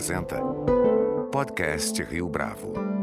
apresenta Podcast Rio Bravo.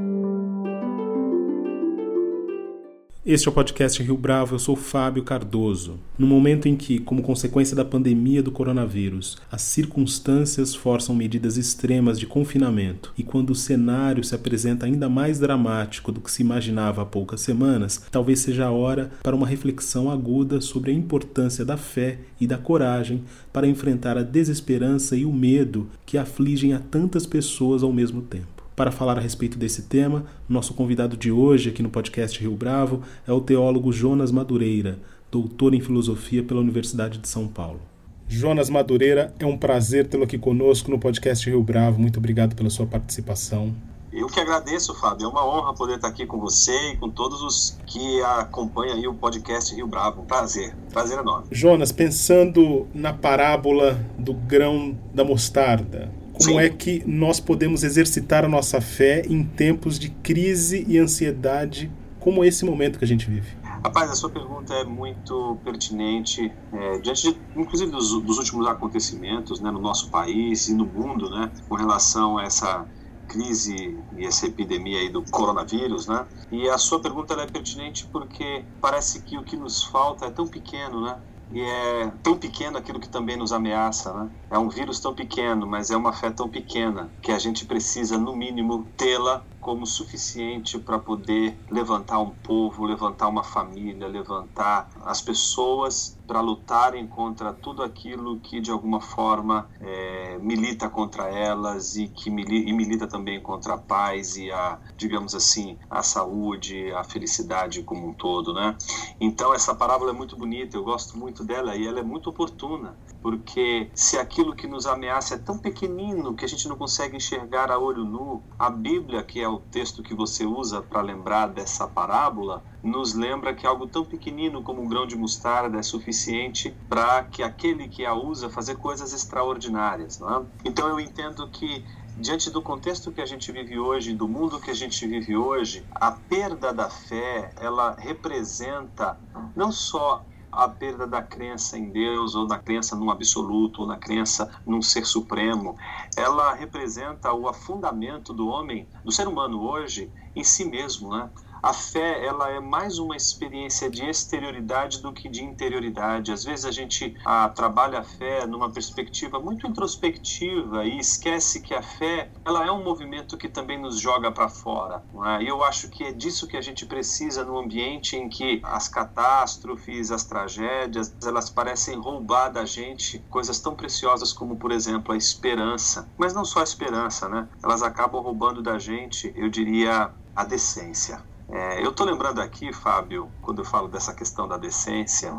Este é o podcast Rio Bravo, eu sou Fábio Cardoso. No momento em que, como consequência da pandemia do coronavírus, as circunstâncias forçam medidas extremas de confinamento e quando o cenário se apresenta ainda mais dramático do que se imaginava há poucas semanas, talvez seja a hora para uma reflexão aguda sobre a importância da fé e da coragem para enfrentar a desesperança e o medo que afligem a tantas pessoas ao mesmo tempo. Para falar a respeito desse tema, nosso convidado de hoje aqui no podcast Rio Bravo é o teólogo Jonas Madureira, doutor em filosofia pela Universidade de São Paulo. Jonas Madureira, é um prazer tê-lo aqui conosco no podcast Rio Bravo. Muito obrigado pela sua participação. Eu que agradeço, Fábio. É uma honra poder estar aqui com você e com todos os que acompanham o podcast Rio Bravo. Prazer, prazer enorme. Jonas, pensando na parábola do grão da mostarda, como Sim. é que nós podemos exercitar a nossa fé em tempos de crise e ansiedade como esse momento que a gente vive? Rapaz, a sua pergunta é muito pertinente, é, diante, de, inclusive, dos, dos, últimos acontecimentos né, no nosso país e no mundo, né, com relação a essa crise e essa epidemia aí do coronavírus, né? E a sua pergunta é pertinente porque parece que o que nos falta é tão pequeno, né? E é tão pequeno aquilo que também nos ameaça, né? É um vírus tão pequeno, mas é uma fé tão pequena que a gente precisa, no mínimo, tê-la como suficiente para poder levantar um povo, levantar uma família, levantar as pessoas para lutarem contra tudo aquilo que de alguma forma é, milita contra elas e que milita, e milita também contra a paz e a, digamos assim, a saúde, a felicidade como um todo, né? Então essa parábola é muito bonita, eu gosto muito dela e ela é muito oportuna, porque se aquilo que nos ameaça é tão pequenino que a gente não consegue enxergar a olho nu, a Bíblia, que é o texto que você usa para lembrar dessa parábola, nos lembra que algo tão pequenino como um grão de mostarda é suficiente para que aquele que a usa fazer coisas extraordinárias. Não é? Então eu entendo que diante do contexto que a gente vive hoje, do mundo que a gente vive hoje, a perda da fé, ela representa não só a perda da crença em Deus, ou da crença num absoluto, ou na crença num ser supremo. Ela representa o afundamento do homem, do ser humano hoje, em si mesmo, né? A fé ela é mais uma experiência de exterioridade do que de interioridade. Às vezes a gente ah, trabalha a fé numa perspectiva muito introspectiva e esquece que a fé ela é um movimento que também nos joga para fora. É? E eu acho que é disso que a gente precisa no ambiente em que as catástrofes, as tragédias, elas parecem roubar da gente coisas tão preciosas como, por exemplo, a esperança. Mas não só a esperança, né? Elas acabam roubando da gente, eu diria, a decência. É, eu estou lembrando aqui, Fábio, quando eu falo dessa questão da decência,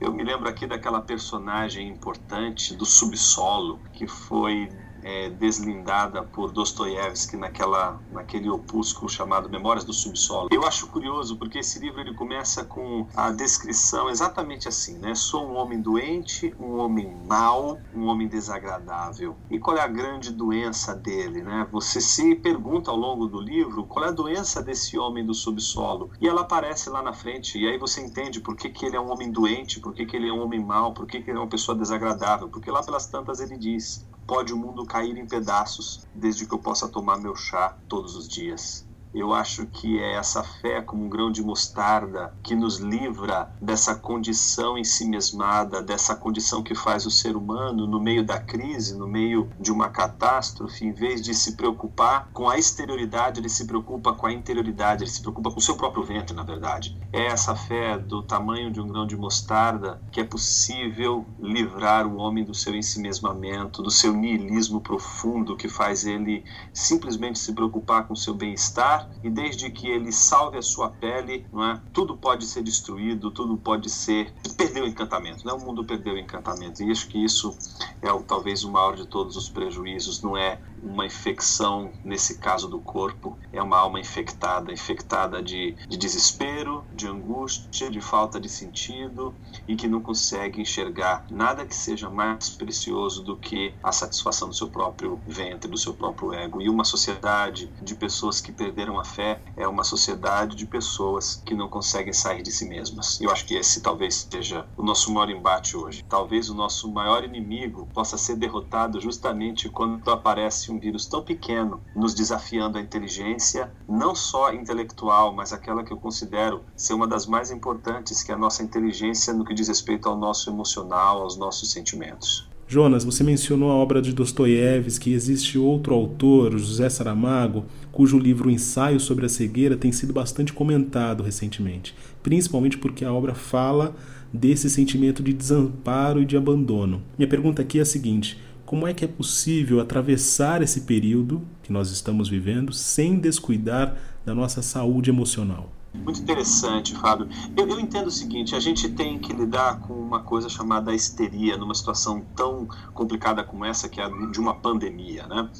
eu me lembro aqui daquela personagem importante do subsolo, que foi é, deslindada por Dostoiévski naquela, naquele opúsculo chamado Memórias do Subsolo. Eu acho curioso porque esse livro ele começa com a descrição exatamente assim, né? Sou um homem doente, um homem mau, um homem desagradável. E qual é a grande doença dele, né? Você se pergunta ao longo do livro qual é a doença desse homem do subsolo e ela aparece lá na frente e aí você entende por que, que ele é um homem doente, por que, que ele é um homem mau, por que, que ele é uma pessoa desagradável, porque lá pelas tantas ele diz pode o mundo cair em pedaços desde que eu possa tomar meu chá todos os dias. Eu acho que é essa fé como um grão de mostarda que nos livra dessa condição em si mesmada, dessa condição que faz o ser humano, no meio da crise, no meio de uma catástrofe, em vez de se preocupar com a exterioridade, ele se preocupa com a interioridade, ele se preocupa com o seu próprio ventre, na verdade. É essa fé do tamanho de um grão de mostarda que é possível livrar o homem do seu ensimesmamento, do seu niilismo profundo que faz ele simplesmente se preocupar com o seu bem-estar e desde que ele salve a sua pele, não é? Tudo pode ser destruído, tudo pode ser perdeu o encantamento, né? O mundo perdeu o encantamento. E acho que isso é talvez o maior de todos os prejuízos, não é uma infecção, nesse caso do corpo, é uma alma infectada, infectada de, de desespero, de angústia, de falta de sentido e que não consegue enxergar nada que seja mais precioso do que a satisfação do seu próprio ventre, do seu próprio ego. E uma sociedade de pessoas que perderam a fé é uma sociedade de pessoas que não conseguem sair de si mesmas. Eu acho que esse talvez seja o nosso maior embate hoje. Talvez o nosso maior inimigo possa ser derrotado justamente quando aparece um vírus tão pequeno nos desafiando a inteligência, não só intelectual, mas aquela que eu considero ser uma das mais importantes, que é a nossa inteligência no que diz respeito ao nosso emocional, aos nossos sentimentos. Jonas, você mencionou a obra de Dostoiévski, existe outro autor, José Saramago, cujo livro Ensaio sobre a Cegueira tem sido bastante comentado recentemente, principalmente porque a obra fala desse sentimento de desamparo e de abandono. Minha pergunta aqui é a seguinte: como é que é possível atravessar esse período que nós estamos vivendo sem descuidar da nossa saúde emocional? Muito interessante, Fábio. Eu, eu, entendo o seguinte: a gente tem que lidar com uma coisa chamada histeria numa situação tão complicada como essa, que é a de uma pandemia, né?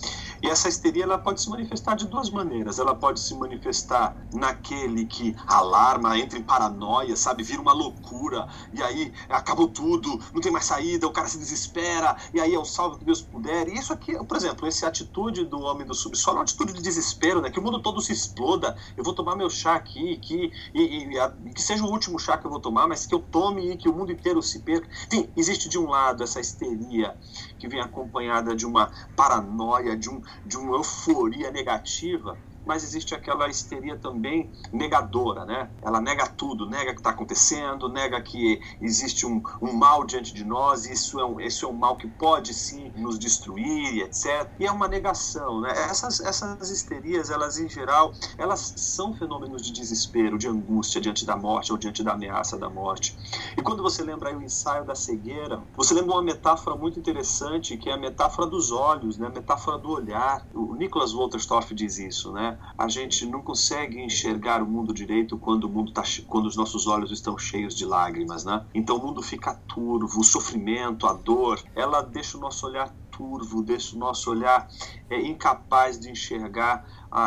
E essa histeria ela pode se manifestar de duas maneiras. Ela pode se manifestar naquele que alarma, entra em paranoia, sabe? Vira uma loucura, e aí acabou tudo, não tem mais saída, o cara se desespera, e aí é o salve que Deus puder. E isso aqui, por exemplo, essa atitude do homem do subsolo é uma atitude de desespero, né? Que o mundo todo se exploda, eu vou tomar meu chá aqui, que, e, e, a, que seja o último chá que eu vou tomar, mas que eu tome e que o mundo inteiro se perca. Enfim, existe de um lado essa histeria que vem acompanhada de uma paranoia, de, um, de uma euforia negativa mas existe aquela histeria também negadora, né? Ela nega tudo, nega o que está acontecendo, nega que existe um, um, mal diante de nós, isso é, um, isso é um mal que pode sim nos destruir, etc. E é uma negação, né? Essas, essas histerias, elas em geral, elas são fenômenos de desespero, de angústia diante da morte ou diante da ameaça da morte. E quando você lembra aí o ensaio da cegueira, você lembra uma metáfora muito interessante, que é a metáfora dos olhos, né? A metáfora do olhar. O Nicholas Wolterstorff diz isso, né? A gente não consegue enxergar o mundo direito quando o mundo tá, quando os nossos olhos estão cheios de lágrimas, né? Então o mundo fica turvo, o sofrimento, a dor, ela deixa o nosso olhar turvo, deixa o nosso olhar é, incapaz de enxergar,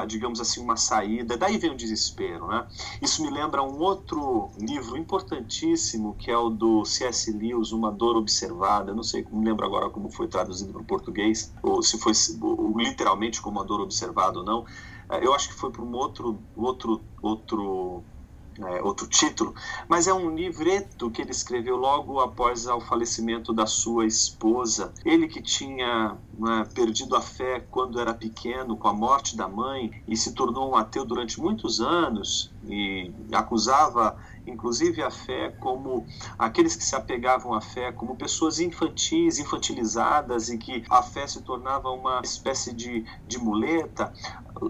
digamos assim, uma saída. Daí vem o desespero. Né? Isso me lembra um outro livro importantíssimo, que é o do C.S. Lewis, Uma Dor Observada. não sei, não lembro agora como foi traduzido para o português, ou se foi literalmente como Uma Dor Observada ou não é, eu acho que foi para um outro, outro, outro, é, outro título, mas é um livreto que ele escreveu logo após o falecimento da sua esposa. Ele que tinha né, perdido a fé quando era pequeno, com a morte da mãe, e se tornou um ateu durante muitos anos e acusava inclusive a fé como aqueles que se apegavam à fé como pessoas infantis, infantilizadas e que a fé se tornava uma espécie de, de muleta.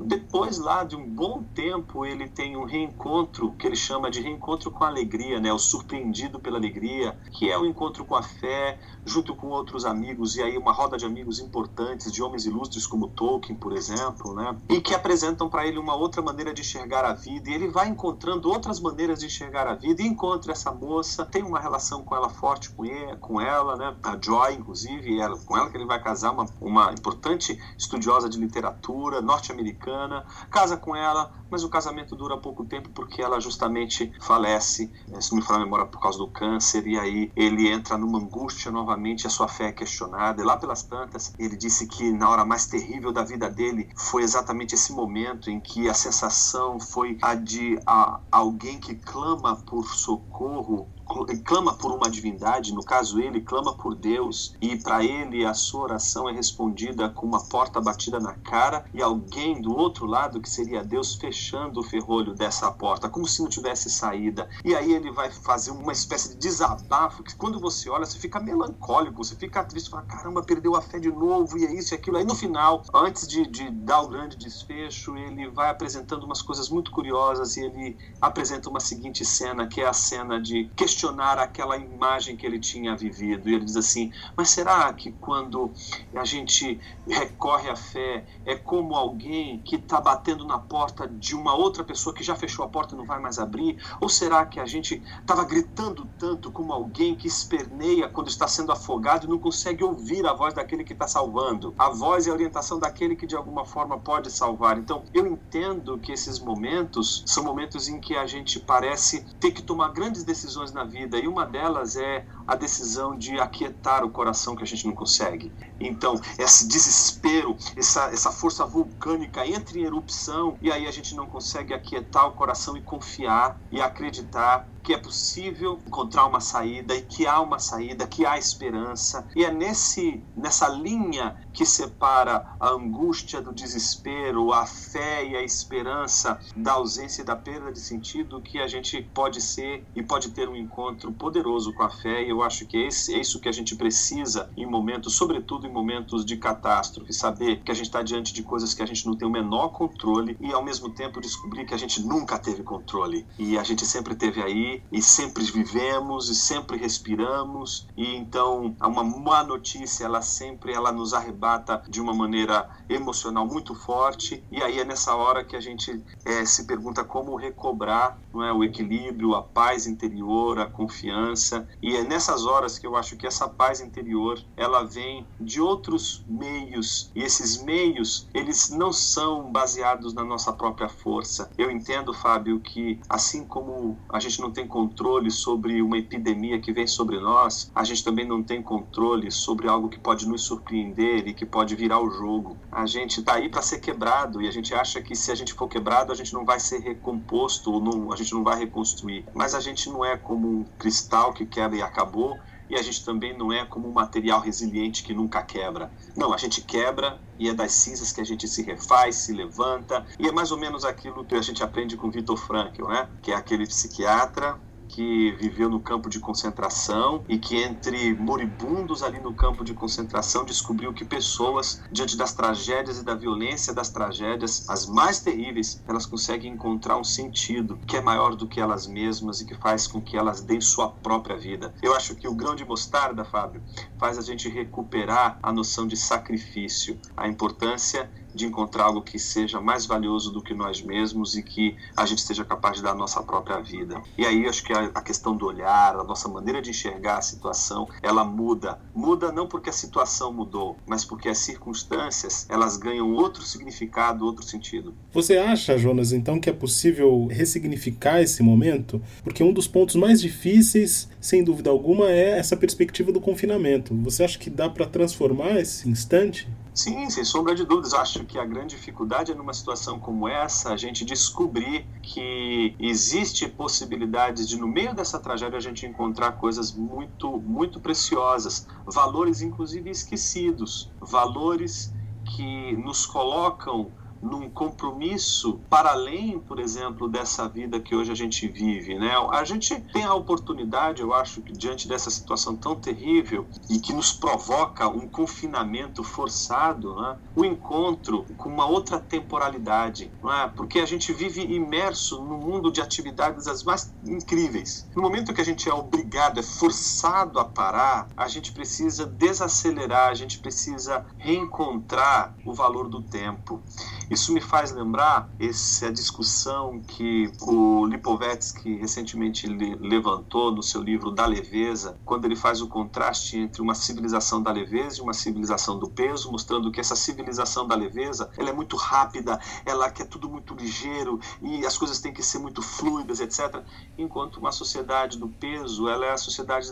Depois lá de um bom tempo ele tem um reencontro que ele chama de reencontro com a alegria, né? O surpreendido pela alegria, que é o encontro com a fé junto com outros amigos e aí uma roda de amigos importantes, de homens ilustres como Tolkien, por exemplo, né? E que apresentam para ele uma outra maneira de enxergar a vida e ele vai encontrando outras maneiras de enxergar a vida e encontra essa moça, tem uma relação com ela forte com, ele, com ela, né? A Joy, inclusive, ela, com ela que ele vai casar, uma, uma importante estudiosa de literatura norte-americana, casa com ela, mas o casamento dura pouco tempo porque ela justamente falece, eh, se não me falar a memória, por causa do câncer, e aí ele entra numa angústia novamente, a sua fé é questionada, e lá pelas tantas, ele disse que na hora mais terrível da vida dele foi exatamente esse momento em que a sensação foi a de a, alguém que clama por socorro clama por uma divindade, no caso ele clama por Deus, e para ele a sua oração é respondida com uma porta batida na cara e alguém do outro lado, que seria Deus, fechando o ferrolho dessa porta, como se não tivesse saída. E aí ele vai fazer uma espécie de desabafo, que quando você olha, você fica melancólico, você fica triste, fala, caramba, perdeu a fé de novo, e é isso e aquilo. Aí no final, antes de, de dar o grande desfecho, ele vai apresentando umas coisas muito curiosas e ele apresenta uma seguinte cena, que é a cena de questionamento questionar aquela imagem que ele tinha vivido. E ele diz assim: Mas será que quando a gente recorre à fé é como alguém que está batendo na porta de uma outra pessoa que já fechou a porta e não vai mais abrir? Ou será que a gente estava gritando tanto como alguém que esperneia quando está sendo afogado e não consegue ouvir a voz daquele que está salvando? A voz e a orientação daquele que de alguma forma pode salvar. Então eu entendo que esses momentos são momentos em que a gente parece ter que tomar grandes decisões na vida e uma delas é a decisão de aquietar o coração que a gente não consegue. Então, esse desespero, essa, essa força vulcânica entra em erupção e aí a gente não consegue aquietar o coração e confiar e acreditar que é possível encontrar uma saída e que há uma saída, que há esperança. E é nesse nessa linha que separa a angústia do desespero, a fé e a esperança da ausência e da perda de sentido que a gente pode ser e pode ter um encontro poderoso com a fé. E eu acho que é, esse, é isso que a gente precisa em momentos, sobretudo em momentos de catástrofe, saber que a gente está diante de coisas que a gente não tem o menor controle e ao mesmo tempo descobrir que a gente nunca teve controle e a gente sempre teve aí e sempre vivemos e sempre respiramos. E então uma má notícia ela sempre ela nos arrebata de uma maneira emocional muito forte. E aí é nessa hora que a gente é, se pergunta como recobrar não é o equilíbrio a paz interior a confiança. E é nessas horas que eu acho que essa paz interior ela vem de outros meios. E esses meios eles não são baseados na nossa própria força. Eu entendo Fábio que assim como a gente não tem controle sobre uma epidemia que vem sobre nós a gente também não tem controle sobre algo que pode nos surpreender e que pode virar o jogo. A gente está aí para ser quebrado e a gente acha que se a gente for quebrado a gente não vai ser recomposto ou não, a gente não vai reconstruir. Mas a gente não é como um cristal que quebra e acabou e a gente também não é como um material resiliente que nunca quebra. Não, a gente quebra e é das cinzas que a gente se refaz, se levanta, e é mais ou menos aquilo que a gente aprende com Viktor Frankl, né? Que é aquele psiquiatra que viveu no campo de concentração e que entre moribundos ali no campo de concentração descobriu que pessoas diante das tragédias e da violência das tragédias, as mais terríveis, elas conseguem encontrar um sentido que é maior do que elas mesmas e que faz com que elas deem sua própria vida. Eu acho que o grão de mostarda, Fábio, faz a gente recuperar a noção de sacrifício, a importância de encontrar algo que seja mais valioso do que nós mesmos e que a gente seja capaz de dar a nossa própria vida. E aí acho que a, a questão do olhar, a nossa maneira de enxergar a situação, ela muda. Muda não porque a situação mudou, mas porque as circunstâncias, elas ganham outro significado, outro sentido. Você acha, Jonas, então que é possível ressignificar esse momento? Porque um dos pontos mais difíceis, sem dúvida alguma, é essa perspectiva do confinamento. Você acha que dá para transformar esse instante? Sim, sem sombra de dúvidas. Acho que a grande dificuldade é numa situação como essa a gente descobrir que existe possibilidades de no meio dessa tragédia a gente encontrar coisas muito muito preciosas, valores inclusive esquecidos, valores que nos colocam num compromisso para além, por exemplo, dessa vida que hoje a gente vive, né? A gente tem a oportunidade, eu acho, que diante dessa situação tão terrível e que nos provoca um confinamento forçado, né? o encontro com uma outra temporalidade, é? Porque a gente vive imerso num mundo de atividades as mais incríveis. No momento que a gente é obrigado, é forçado a parar, a gente precisa desacelerar, a gente precisa reencontrar o valor do tempo. Isso me faz lembrar essa discussão que o Lipovetsky recentemente levantou no seu livro Da Leveza, quando ele faz o contraste entre uma civilização da leveza e uma civilização do peso, mostrando que essa civilização da leveza ela é muito rápida, ela quer tudo muito ligeiro e as coisas têm que ser muito fluidas, etc. Enquanto uma sociedade do peso, ela é a sociedade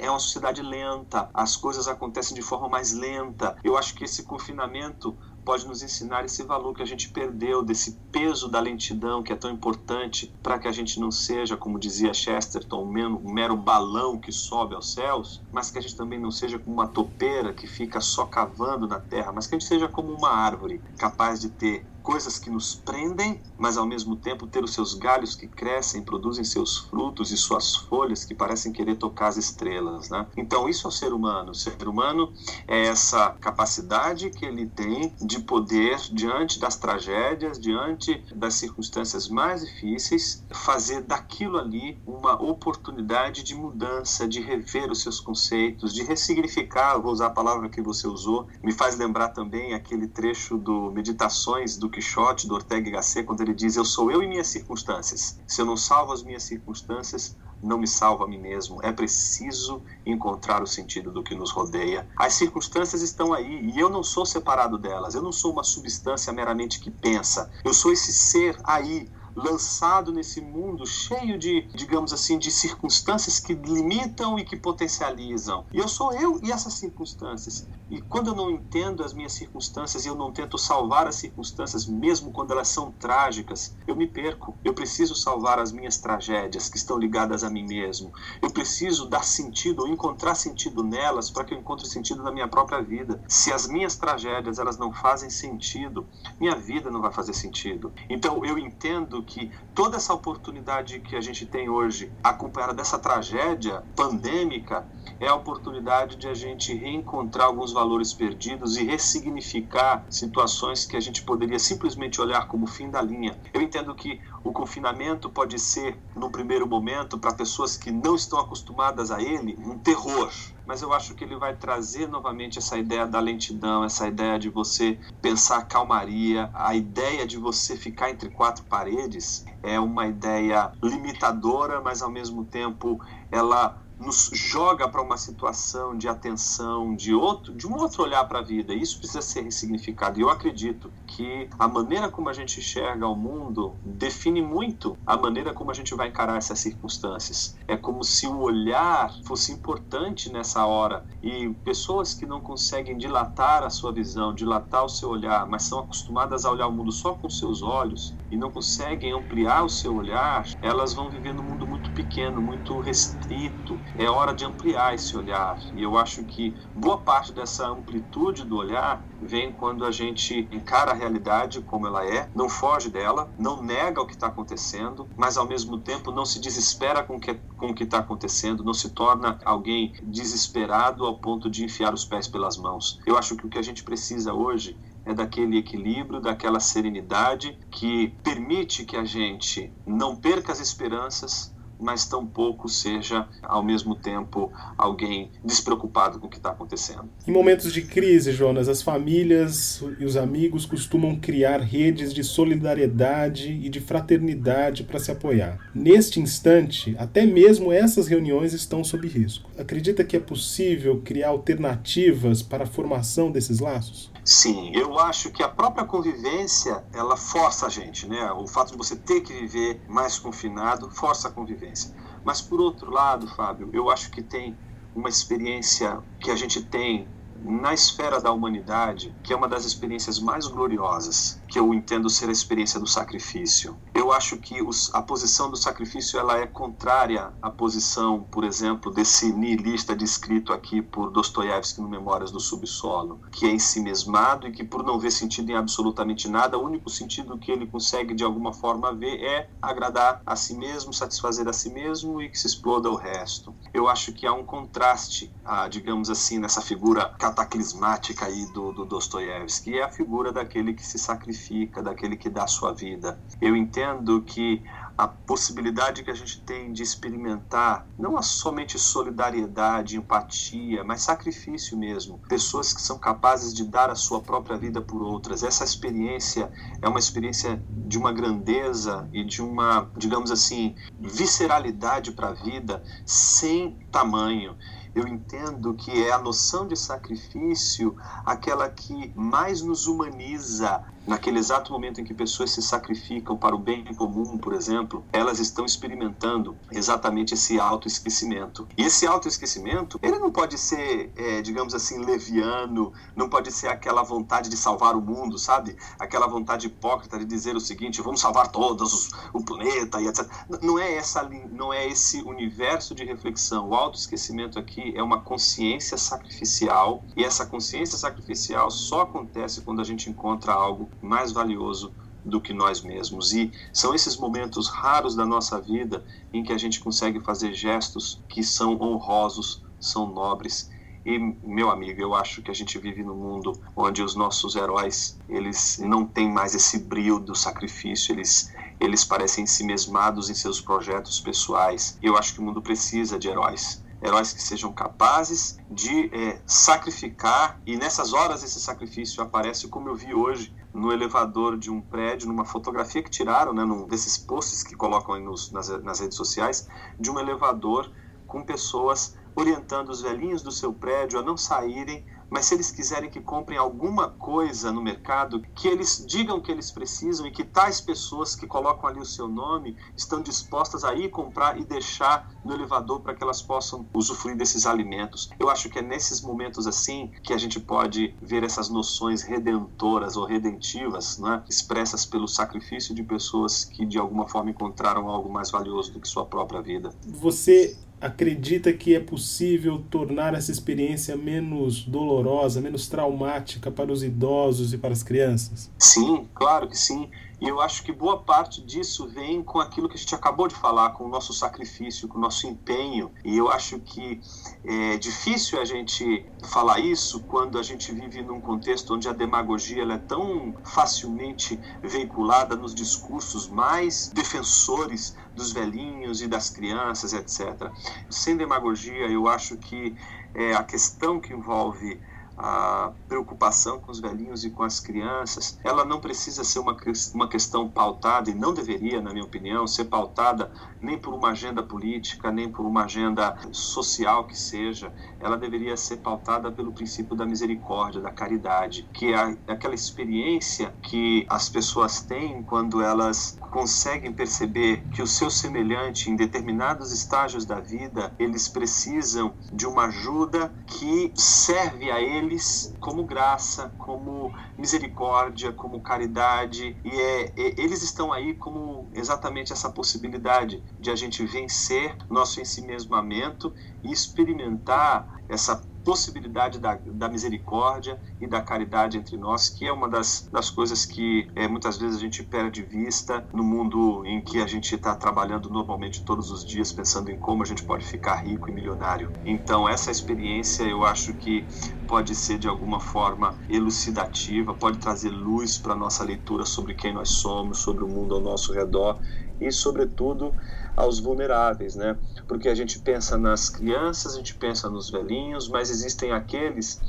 é uma sociedade lenta, as coisas acontecem de forma mais lenta. Eu acho que esse confinamento pode nos ensinar esse valor que a gente perdeu, desse peso da lentidão que é tão importante para que a gente não seja, como dizia Chesterton, um mero balão que sobe aos céus, mas que a gente também não seja como uma topeira que fica só cavando na terra, mas que a gente seja como uma árvore capaz de ter coisas que nos prendem, mas ao mesmo tempo ter os seus galhos que crescem, produzem seus frutos e suas folhas que parecem querer tocar as estrelas, né? Então isso é o ser humano. O ser humano é essa capacidade que ele tem de poder diante das tragédias, diante das circunstâncias mais difíceis, fazer daquilo ali uma oportunidade de mudança, de rever os seus conceitos, de ressignificar. Vou usar a palavra que você usou. Me faz lembrar também aquele trecho do Meditações do Quixote, do Ortega y Gasset, quando ele diz: Eu sou eu e minhas circunstâncias. Se eu não salvo as minhas circunstâncias, não me salvo a mim mesmo. É preciso encontrar o sentido do que nos rodeia. As circunstâncias estão aí e eu não sou separado delas. Eu não sou uma substância meramente que pensa. Eu sou esse ser aí lançado nesse mundo cheio de, digamos assim, de circunstâncias que limitam e que potencializam. E eu sou eu e essas circunstâncias. E quando eu não entendo as minhas circunstâncias e eu não tento salvar as circunstâncias, mesmo quando elas são trágicas, eu me perco. Eu preciso salvar as minhas tragédias que estão ligadas a mim mesmo. Eu preciso dar sentido ou encontrar sentido nelas para que eu encontre sentido na minha própria vida. Se as minhas tragédias elas não fazem sentido, minha vida não vai fazer sentido. Então eu entendo que toda essa oportunidade que a gente tem hoje, acompanhada dessa tragédia pandêmica, é a oportunidade de a gente reencontrar alguns valores perdidos e ressignificar situações que a gente poderia simplesmente olhar como fim da linha. Eu entendo que o confinamento pode ser, no primeiro momento, para pessoas que não estão acostumadas a ele, um terror. Mas eu acho que ele vai trazer novamente essa ideia da lentidão, essa ideia de você pensar calmaria, a ideia de você ficar entre quatro paredes é uma ideia limitadora, mas ao mesmo tempo ela nos joga para uma situação de atenção, de outro, de um outro olhar para a vida. Isso precisa ser ressignificado. E eu acredito que a maneira como a gente enxerga o mundo define muito a maneira como a gente vai encarar essas circunstâncias. É como se o olhar fosse importante nessa hora e pessoas que não conseguem dilatar a sua visão, dilatar o seu olhar, mas são acostumadas a olhar o mundo só com seus olhos e não conseguem ampliar o seu olhar, elas vão viver num mundo muito pequeno, muito restrito é hora de ampliar esse olhar. E eu acho que boa parte dessa amplitude do olhar vem quando a gente encara a realidade como ela é, não foge dela, não nega o que está acontecendo, mas ao mesmo tempo não se desespera com, que, com o que está acontecendo, não se torna alguém desesperado ao ponto de enfiar os pés pelas mãos. Eu acho que o que a gente precisa hoje é daquele equilíbrio, daquela serenidade que permite que a gente não perca as esperanças, mas tampouco seja, ao mesmo tempo, alguém despreocupado com o que está acontecendo. Em momentos de crise, Jonas, as famílias e os amigos costumam criar redes de solidariedade e de fraternidade para se apoiar. Neste instante, até mesmo essas reuniões estão sob risco. Acredita que é possível criar alternativas para a formação desses laços? Sim, eu acho que a própria convivência ela força a gente, né? O fato de você ter que viver mais confinado força a convivência. Mas por outro lado, Fábio, eu acho que tem uma experiência que a gente tem na esfera da humanidade, que é uma das experiências mais gloriosas, que eu entendo ser a experiência do sacrifício. Eu acho que os, a posição do sacrifício ela é contrária à posição, por exemplo, desse nihilista descrito aqui por Dostoiévski no Memórias do Subsolo, que é ensimesmado e que por não ver sentido em absolutamente nada, o único sentido que ele consegue de alguma forma ver é agradar a si mesmo, satisfazer a si mesmo e que se exploda o resto. Eu acho que há um contraste, ah, digamos assim, nessa figura cataclismática aí do, do Dostoiévski, que é a figura daquele que se sacrifica, daquele que dá sua vida. Eu entendo que a possibilidade que a gente tem de experimentar não somente solidariedade, empatia, mas sacrifício mesmo. Pessoas que são capazes de dar a sua própria vida por outras. Essa experiência é uma experiência de uma grandeza e de uma, digamos assim, visceralidade para a vida sem tamanho eu entendo que é a noção de sacrifício aquela que mais nos humaniza, naquele exato momento em que pessoas se sacrificam para o bem comum, por exemplo, elas estão experimentando exatamente esse autoesquecimento. E esse autoesquecimento, ele não pode ser, é, digamos assim, leviano, não pode ser aquela vontade de salvar o mundo, sabe? Aquela vontade hipócrita de dizer o seguinte, vamos salvar todos, o planeta e etc. Não é, essa, não é esse universo de reflexão. O autoesquecimento aqui é uma consciência sacrificial, e essa consciência sacrificial só acontece quando a gente encontra algo mais valioso do que nós mesmos. E são esses momentos raros da nossa vida em que a gente consegue fazer gestos que são honrosos, são nobres. E, meu amigo, eu acho que a gente vive num mundo onde os nossos heróis, eles não têm mais esse brilho do sacrifício, eles, eles parecem si mesmados em seus projetos pessoais. Eu acho que o mundo precisa de heróis heróis que sejam capazes de é, sacrificar, e nessas horas esse sacrifício aparece, como eu vi hoje, no elevador de um prédio, numa fotografia que tiraram, né, num desses posts que colocam nos, nas, nas redes sociais, de um elevador com pessoas orientando os velhinhos do seu prédio a não saírem mas se eles quiserem que comprem alguma coisa no mercado, que eles digam que eles precisam e que tais pessoas que colocam ali o seu nome estão dispostas a ir comprar e deixar no elevador para que elas possam usufruir desses alimentos. Eu acho que é nesses momentos assim que a gente pode ver essas noções redentoras ou redentivas, né, expressas pelo sacrifício de pessoas que de alguma forma encontraram algo mais valioso do que sua própria vida. Você acredita que é possível tornar essa experiência menos dolorosa, menos traumática para os idosos e para as crianças? Sim, claro que sim. E eu acho que boa parte disso vem com aquilo que a gente acabou de falar, com o nosso sacrifício, com o nosso empenho. E eu acho que é difícil a gente falar isso quando a gente vive num contexto onde a demagogia é tão facilmente veiculada nos discursos mais defensores dos velhinhos e das crianças, etc. Sem demagogia, eu acho que é, a questão que envolve a preocupação com os velhinhos e com as crianças, ela não precisa ser uma, uma questão pautada, e não deveria, na minha opinião, ser pautada nem por uma agenda política, nem por uma agenda social que seja. Ela deveria ser pautada pelo princípio da misericórdia, da caridade, que é aquela experiência que as pessoas têm quando elas conseguem perceber que o seu semelhante, em determinados estágios da vida, eles precisam de uma ajuda que serve a eles eles como graça, como misericórdia, como caridade, e é, é, eles estão aí como exatamente essa possibilidade de a gente vencer nosso ensimesmamento e experimentar essa possibilidade da, da misericórdia e da caridade entre nós, que é uma das, das coisas que é, muitas vezes a gente perde de vista no mundo em que a gente está trabalhando normalmente todos os dias, pensando em como a gente pode ficar rico e milionário. Então, essa experiência eu acho que pode ser de alguma forma elucidativa, pode trazer luz para a nossa leitura sobre quem nós somos, sobre o mundo ao nosso redor e, sobretudo, aos vulneráveis, né? Porque a gente pensa nas crianças, a gente pensa nos velhinhos, mas existem aqueles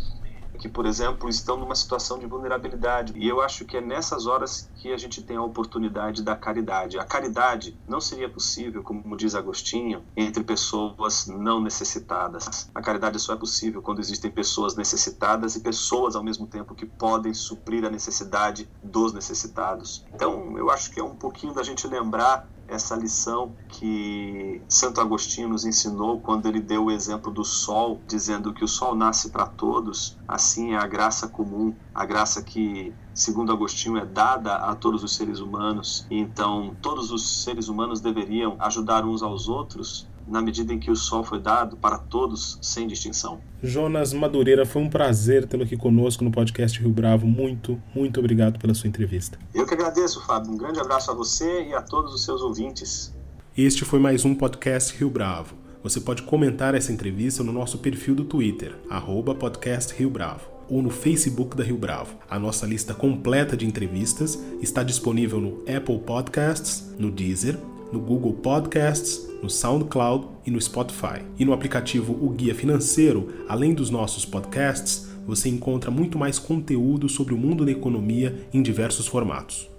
que, por exemplo, estão numa situação de vulnerabilidade. E eu acho que é nessas horas que a gente tem a oportunidade da caridade. A caridade não seria possível, como diz Agostinho, entre pessoas não necessitadas. A caridade só é possível quando existem pessoas necessitadas e pessoas ao mesmo tempo que podem suprir a necessidade dos necessitados. Então, eu acho que é um pouquinho da gente lembrar essa lição que Santo Agostinho nos ensinou quando ele deu o exemplo do sol, dizendo que o sol nasce para todos, assim é a graça comum, a graça que, segundo Agostinho, é dada a todos os seres humanos. Então, todos os seres humanos deveriam ajudar uns aos outros na medida em que o sol foi dado para todos, sem distinção. Jonas Madureira, foi um prazer tê-lo aqui conosco no podcast Rio Bravo. Muito, muito obrigado pela sua entrevista. Eu que agradeço, Fábio. Um grande abraço a você e a todos os seus ouvintes. Este foi mais um podcast Rio Bravo. Você pode comentar essa entrevista no nosso perfil do Twitter, arroba podcast Rio Bravo, ou no Facebook da Rio Bravo. A nossa lista completa de entrevistas está disponível no Apple Podcasts, no Deezer, no Google Podcasts, no SoundCloud e no Spotify. E no aplicativo O Guia Financeiro, além dos nossos podcasts, você encontra muito mais conteúdo sobre o mundo da economia em diversos formatos.